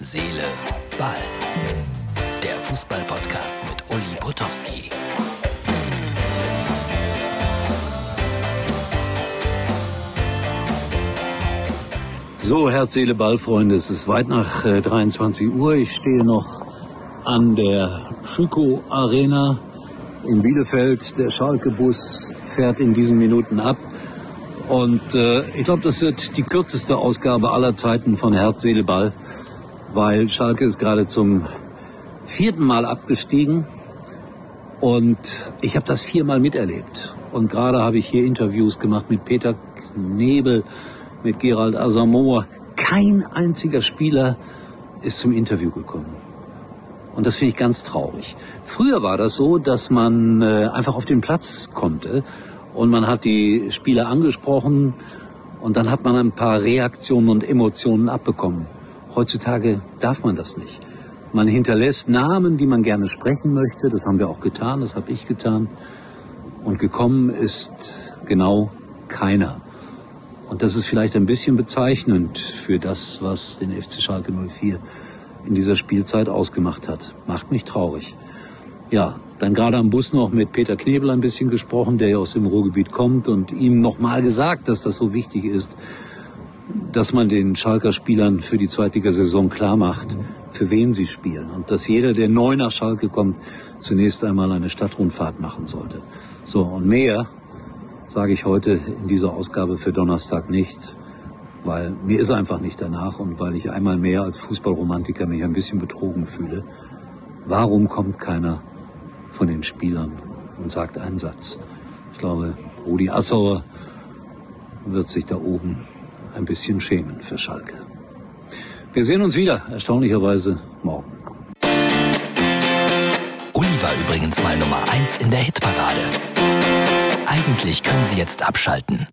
Seele, Ball. Der Fußball-Podcast mit Uli Potowski. So, Herz, Seele, Ball, Freunde. Es ist weit nach äh, 23 Uhr. Ich stehe noch an der Schüko Arena in Bielefeld. Der Schalke-Bus fährt in diesen Minuten ab. Und äh, ich glaube, das wird die kürzeste Ausgabe aller Zeiten von Herz, Seele, Ball weil Schalke ist gerade zum vierten Mal abgestiegen und ich habe das viermal miterlebt. Und gerade habe ich hier Interviews gemacht mit Peter Knebel, mit Gerald Asamoah. Kein einziger Spieler ist zum Interview gekommen. Und das finde ich ganz traurig. Früher war das so, dass man äh, einfach auf den Platz konnte und man hat die Spieler angesprochen und dann hat man ein paar Reaktionen und Emotionen abbekommen. Heutzutage darf man das nicht. Man hinterlässt Namen, die man gerne sprechen möchte. Das haben wir auch getan, das habe ich getan. Und gekommen ist genau keiner. Und das ist vielleicht ein bisschen bezeichnend für das, was den FC Schalke 04 in dieser Spielzeit ausgemacht hat. Macht mich traurig. Ja, dann gerade am Bus noch mit Peter Knebel ein bisschen gesprochen, der ja aus dem Ruhrgebiet kommt und ihm nochmal gesagt, dass das so wichtig ist, dass man den Schalker Spielern für die Zweitligasaison klar macht, für wen sie spielen. Und dass jeder, der neu nach Schalke kommt, zunächst einmal eine Stadtrundfahrt machen sollte. So, und mehr sage ich heute in dieser Ausgabe für Donnerstag nicht, weil mir ist einfach nicht danach und weil ich einmal mehr als Fußballromantiker mich ein bisschen betrogen fühle. Warum kommt keiner von den Spielern und sagt einen Satz? Ich glaube, Rudi Assauer wird sich da oben ein bisschen schämen für Schalke. Wir sehen uns wieder, erstaunlicherweise morgen. Uli war übrigens mal Nummer 1 in der Hitparade. Eigentlich können Sie jetzt abschalten.